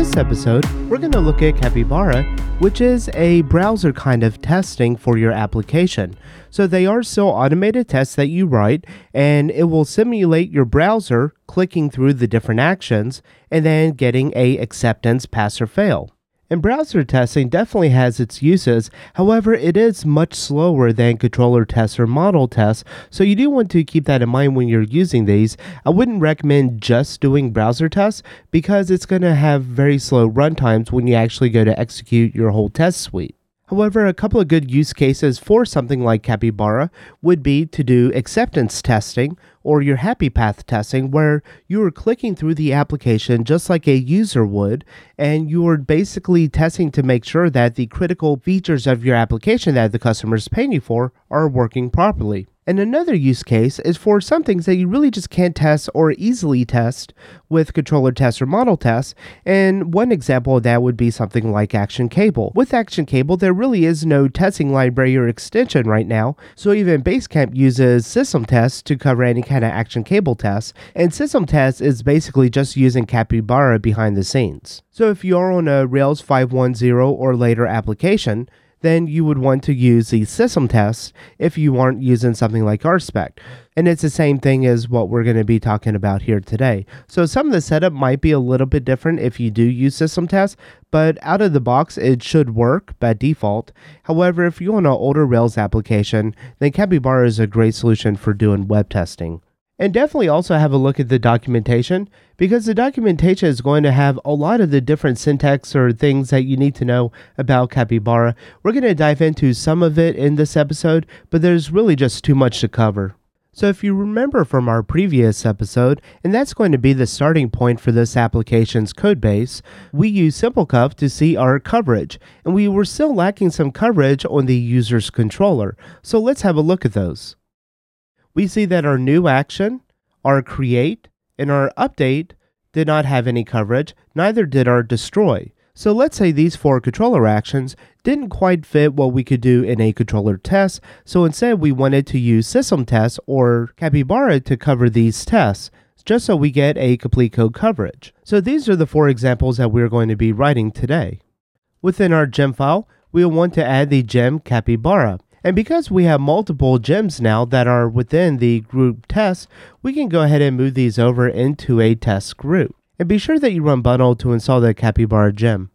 this episode, we're going to look at Capybara, which is a browser kind of testing for your application. So they are still automated tests that you write, and it will simulate your browser clicking through the different actions and then getting a acceptance pass or fail. And browser testing definitely has its uses, however, it is much slower than controller tests or model tests, so you do want to keep that in mind when you're using these. I wouldn't recommend just doing browser tests because it's going to have very slow runtimes when you actually go to execute your whole test suite. However, a couple of good use cases for something like Capybara would be to do acceptance testing or your happy path testing, where you are clicking through the application just like a user would, and you are basically testing to make sure that the critical features of your application that the customer is paying you for are working properly. And another use case is for some things that you really just can't test or easily test with controller tests or model tests. And one example of that would be something like Action Cable. With Action Cable, there really is no testing library or extension right now. So even Basecamp uses System Test to cover any kind of Action Cable tests. And System Test is basically just using Capybara behind the scenes. So if you're on a Rails 510 or later application, then you would want to use the system test if you aren't using something like RSpec. And it's the same thing as what we're going to be talking about here today. So some of the setup might be a little bit different if you do use system tests, but out of the box, it should work by default. However, if you want an older Rails application, then Capybara is a great solution for doing web testing. And definitely also have a look at the documentation because the documentation is going to have a lot of the different syntax or things that you need to know about Capybara. We're going to dive into some of it in this episode, but there's really just too much to cover. So, if you remember from our previous episode, and that's going to be the starting point for this application's codebase, we used SimpleCov to see our coverage, and we were still lacking some coverage on the user's controller. So, let's have a look at those we see that our new action, our create, and our update did not have any coverage, neither did our destroy. So let's say these four controller actions didn't quite fit what we could do in a controller test, so instead we wanted to use system tests or Capybara to cover these tests, just so we get a complete code coverage. So these are the four examples that we're going to be writing today. Within our gem file, we'll want to add the gem Capybara. And because we have multiple gems now that are within the group test, we can go ahead and move these over into a test group. And be sure that you run bundle to install the Capybara gem.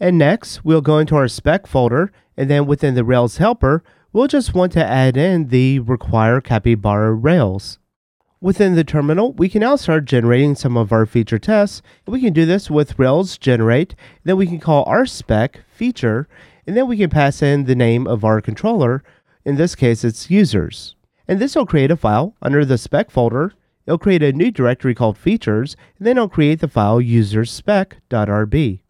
And next, we'll go into RSpec folder, and then within the Rails helper, we'll just want to add in the require Capybara Rails. Within the terminal, we can now start generating some of our feature tests. We can do this with Rails generate, then we can call our spec feature, and then we can pass in the name of our controller. In this case, it's users. And this will create a file under the spec folder. It'll create a new directory called features, and then it'll create the file userspec.rb.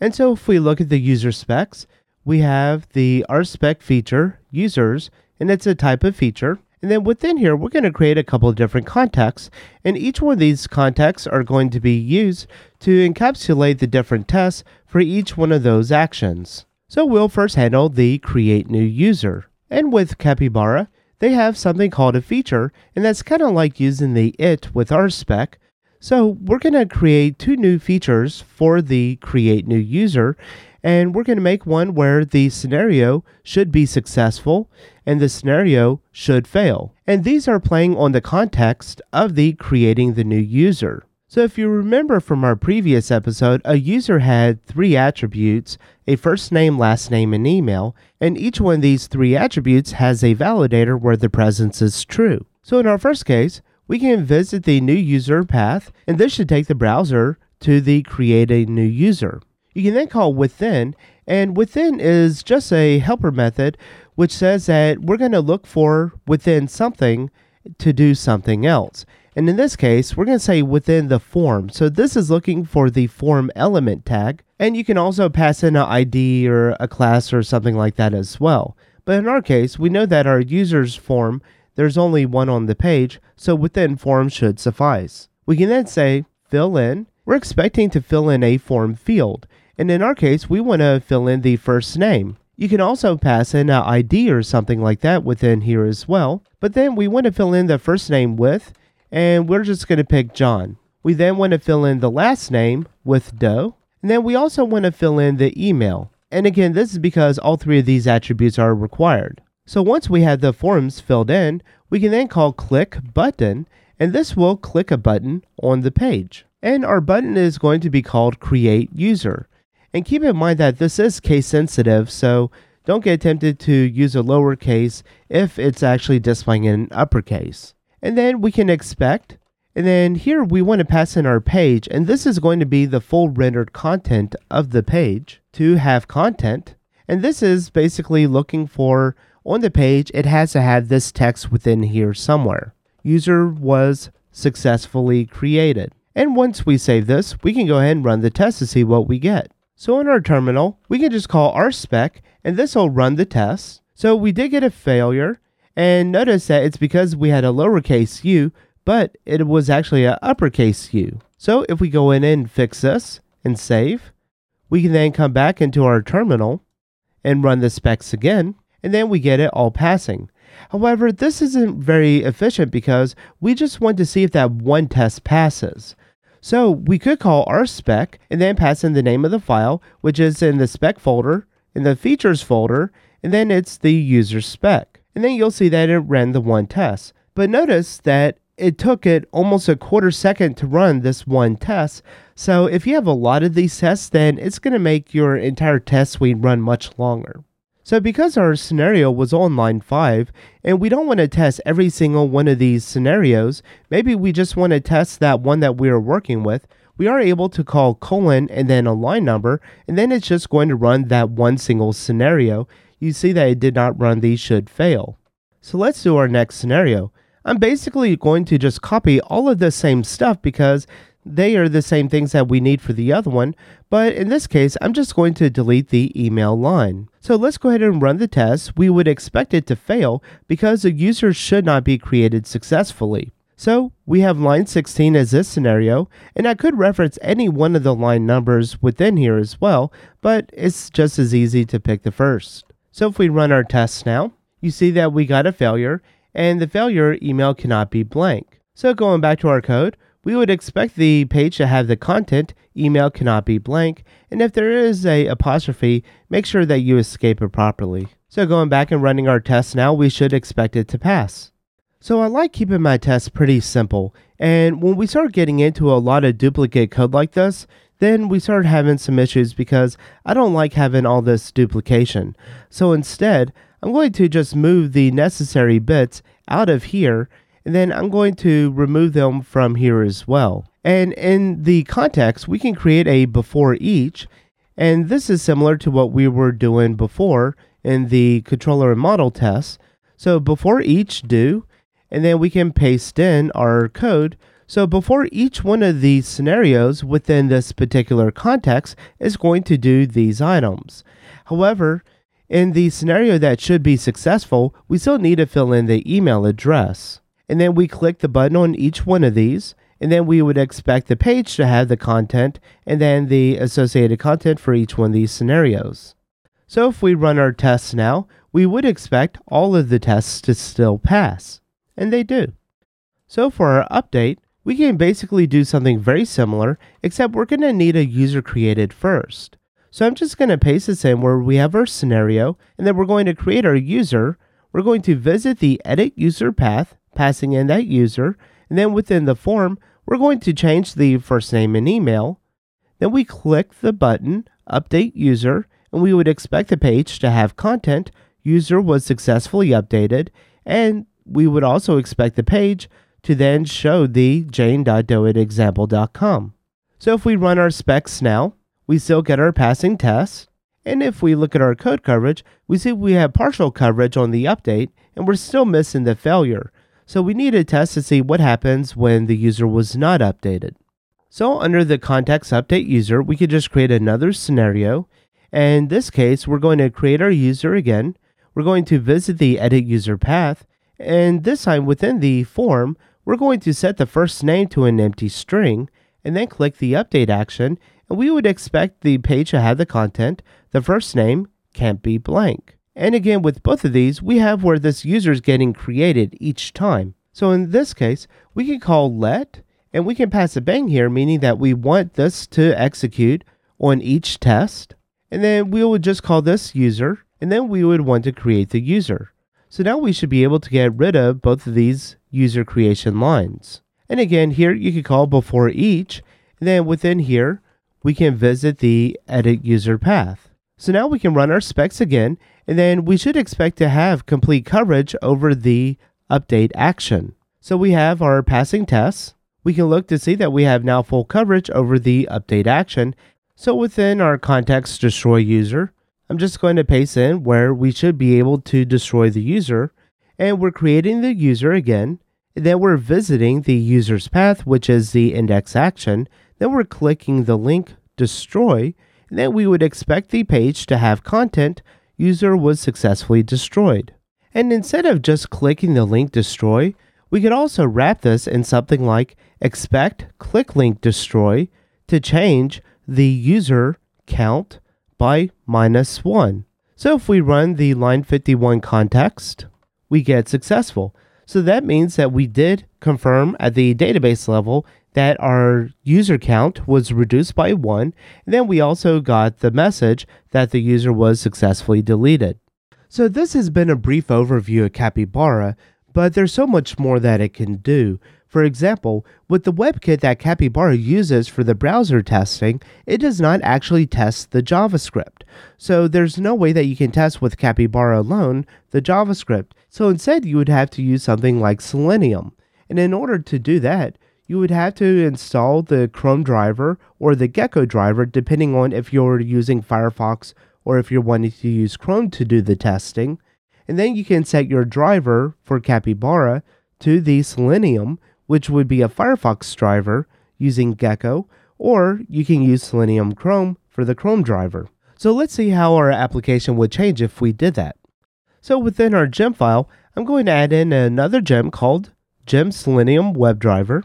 And so if we look at the user specs, we have the RSpec feature, users, and it's a type of feature. And then within here, we're going to create a couple of different contexts, and each one of these contexts are going to be used to encapsulate the different tests for each one of those actions. So we'll first handle the create new user. And with Capybara, they have something called a feature, and that's kind of like using the it with RSpec. So we're going to create two new features for the create new user, and we're going to make one where the scenario should be successful and the scenario should fail. And these are playing on the context of the creating the new user. So, if you remember from our previous episode, a user had three attributes a first name, last name, and email, and each one of these three attributes has a validator where the presence is true. So, in our first case, we can visit the new user path, and this should take the browser to the create a new user. You can then call within, and within is just a helper method which says that we're going to look for within something to do something else. And in this case, we're going to say within the form. So this is looking for the form element tag. And you can also pass in an ID or a class or something like that as well. But in our case, we know that our user's form, there's only one on the page, so within form should suffice. We can then say fill in. We're expecting to fill in a form field. And in our case, we want to fill in the first name. You can also pass in an ID or something like that within here as well. But then we want to fill in the first name with and we're just going to pick John. We then want to fill in the last name with Doe, And then we also want to fill in the email. And again, this is because all three of these attributes are required. So once we have the forms filled in, we can then call click button, and this will click a button on the page. And our button is going to be called create user. And keep in mind that this is case sensitive, so don't get tempted to use a lowercase if it's actually displaying in uppercase. And then we can expect, and then here we want to pass in our page, and this is going to be the full rendered content of the page to have content. And this is basically looking for on the page, it has to have this text within here somewhere. User was successfully created. And once we save this, we can go ahead and run the test to see what we get. So in our terminal, we can just call RSpec, and this will run the test. So we did get a failure and notice that it's because we had a lowercase u, but it was actually an uppercase u. So if we go in and fix this and save, we can then come back into our terminal and run the specs again, and then we get it all passing. However, this isn't very efficient because we just want to see if that one test passes. So we could call RSpec and then pass in the name of the file, which is in the spec folder, in the features folder, and then it's the user spec. And then you'll see that it ran the one test. But notice that it took it almost a quarter second to run this one test. So if you have a lot of these tests, then it's going to make your entire test suite run much longer. So because our scenario was on line 5, and we don't want to test every single one of these scenarios, maybe we just want to test that one that we are working with, we are able to call colon and then a line number, and then it's just going to run that one single scenario. You see that it did not run the should fail. So let's do our next scenario. I'm basically going to just copy all of the same stuff because they are the same things that we need for the other one, but in this case, I'm just going to delete the email line. So let's go ahead and run the test. We would expect it to fail because the user should not be created successfully. So we have line 16 as this scenario, and I could reference any one of the line numbers within here as well, but it's just as easy to pick the first. So if we run our tests now, you see that we got a failure, and the failure email cannot be blank. So going back to our code, we would expect the page to have the content, email cannot be blank, and if there is a apostrophe, make sure that you escape it properly. So going back and running our test now, we should expect it to pass. So I like keeping my tests pretty simple, and when we start getting into a lot of duplicate code like this, then we start having some issues because I don't like having all this duplication. So instead, I'm going to just move the necessary bits out of here and then I'm going to remove them from here as well. And in the context, we can create a before each, and this is similar to what we were doing before in the controller and model test. So before each do, and then we can paste in our code. So before each one of these scenarios within this particular context is going to do these items. However, in the scenario that should be successful, we still need to fill in the email address and then we click the button on each one of these and then we would expect the page to have the content and then the associated content for each one of these scenarios. So if we run our tests now, we would expect all of the tests to still pass, and they do. So for our update, we can basically do something very similar, except we're going to need a user created first. So I'm just going to paste this in where we have our scenario, and then we're going to create our user. We're going to visit the edit user path, passing in that user. And then within the form, we're going to change the first name and email. Then we click the button, Update User, and we would expect the page to have content. User was successfully updated, and we would also expect the page to then show the jane.doitexample.com. So if we run our specs now, we still get our passing tests. And if we look at our code coverage, we see we have partial coverage on the update, and we're still missing the failure. So we need a test to see what happens when the user was not updated. So under the context update user, we could just create another scenario. And in this case, we're going to create our user again. We're going to visit the edit user path. And this time within the form, we're going to set the first name to an empty string and then click the update action. And we would expect the page to have the content. The first name can't be blank. And again, with both of these, we have where this user is getting created each time. So in this case, we can call let, and we can pass a bang here, meaning that we want this to execute on each test. And then we would just call this user, and then we would want to create the user. So now we should be able to get rid of both of these user creation lines. And again, here you could call before each, and then within here, we can visit the edit user path. So now we can run our specs again, and then we should expect to have complete coverage over the update action. So we have our passing tests. We can look to see that we have now full coverage over the update action. So within our context destroy user, I'm just going to paste in where we should be able to destroy the user. And we're creating the user again. Then we're visiting the user's path, which is the index action. Then we're clicking the link destroy. And then we would expect the page to have content user was successfully destroyed. And instead of just clicking the link destroy, we could also wrap this in something like expect click link destroy to change the user count by minus 1. So if we run the line 51 context, we get successful. So that means that we did confirm at the database level that our user count was reduced by 1. And then we also got the message that the user was successfully deleted. So this has been a brief overview of Capybara, but there's so much more that it can do. For example, with the WebKit that Capybara uses for the browser testing, it does not actually test the JavaScript. So there's no way that you can test with Capybara alone the JavaScript. So instead, you would have to use something like Selenium. And in order to do that, you would have to install the Chrome driver or the Gecko driver, depending on if you're using Firefox or if you're wanting to use Chrome to do the testing. And then you can set your driver for Capybara to the Selenium, which would be a Firefox driver using Gecko, or you can use Selenium Chrome for the Chrome driver. So let's see how our application would change if we did that. So within our gem file, I'm going to add in another gem called gem selenium WebDriver,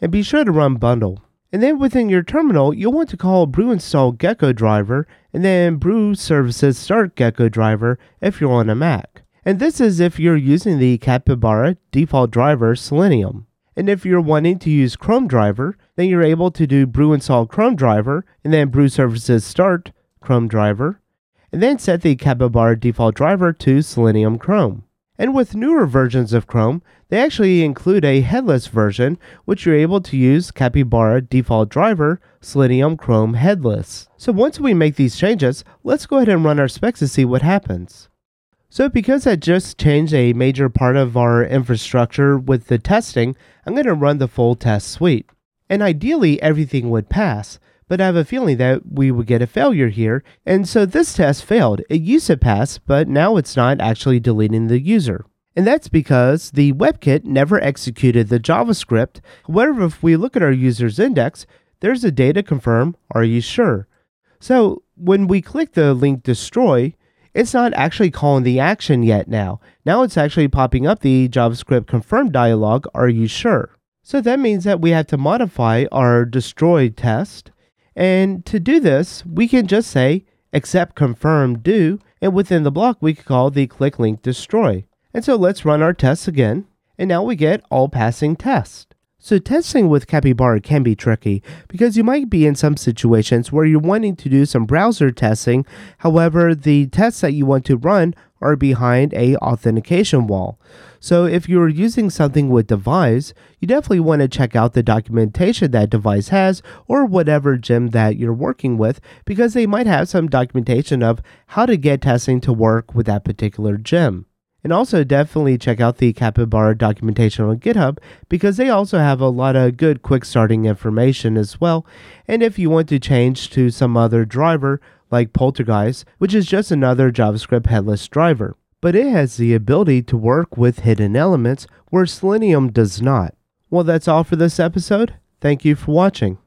and be sure to run bundle. And then within your terminal, you'll want to call brew install gecko driver and then brew services start gecko driver if you're on a Mac. And this is if you're using the Capybara default driver Selenium. And if you're wanting to use Chrome driver, then you're able to do brew install Chrome driver and then brew services start Chrome driver, and then set the Capybara default driver to Selenium Chrome. And with newer versions of Chrome, they actually include a headless version, which you're able to use Capybara default driver Selenium Chrome headless. So once we make these changes, let's go ahead and run our specs to see what happens. So because I just changed a major part of our infrastructure with the testing, I'm going to run the full test suite. And ideally everything would pass, but I have a feeling that we would get a failure here, and so this test failed. It used to pass, but now it's not actually deleting the user. And that's because the WebKit never executed the JavaScript. However, if we look at our user's index, there's a data confirm, are you sure? So when we click the link destroy, it's not actually calling the action yet now. Now it's actually popping up the JavaScript confirm dialog, are you sure? So that means that we have to modify our destroy test. And to do this, we can just say accept confirm do, and within the block we can call the click link destroy. And so let's run our tests again. And now we get all passing tests. So testing with Capybara can be tricky because you might be in some situations where you're wanting to do some browser testing. However, the tests that you want to run are behind a authentication wall. So if you're using something with Devise, you definitely want to check out the documentation that Devise has or whatever gem that you're working with because they might have some documentation of how to get testing to work with that particular gem. And also definitely check out the Capybara documentation on GitHub because they also have a lot of good quick starting information as well. And if you want to change to some other driver like Poltergeist, which is just another JavaScript headless driver, but it has the ability to work with hidden elements where Selenium does not. Well, that's all for this episode. Thank you for watching.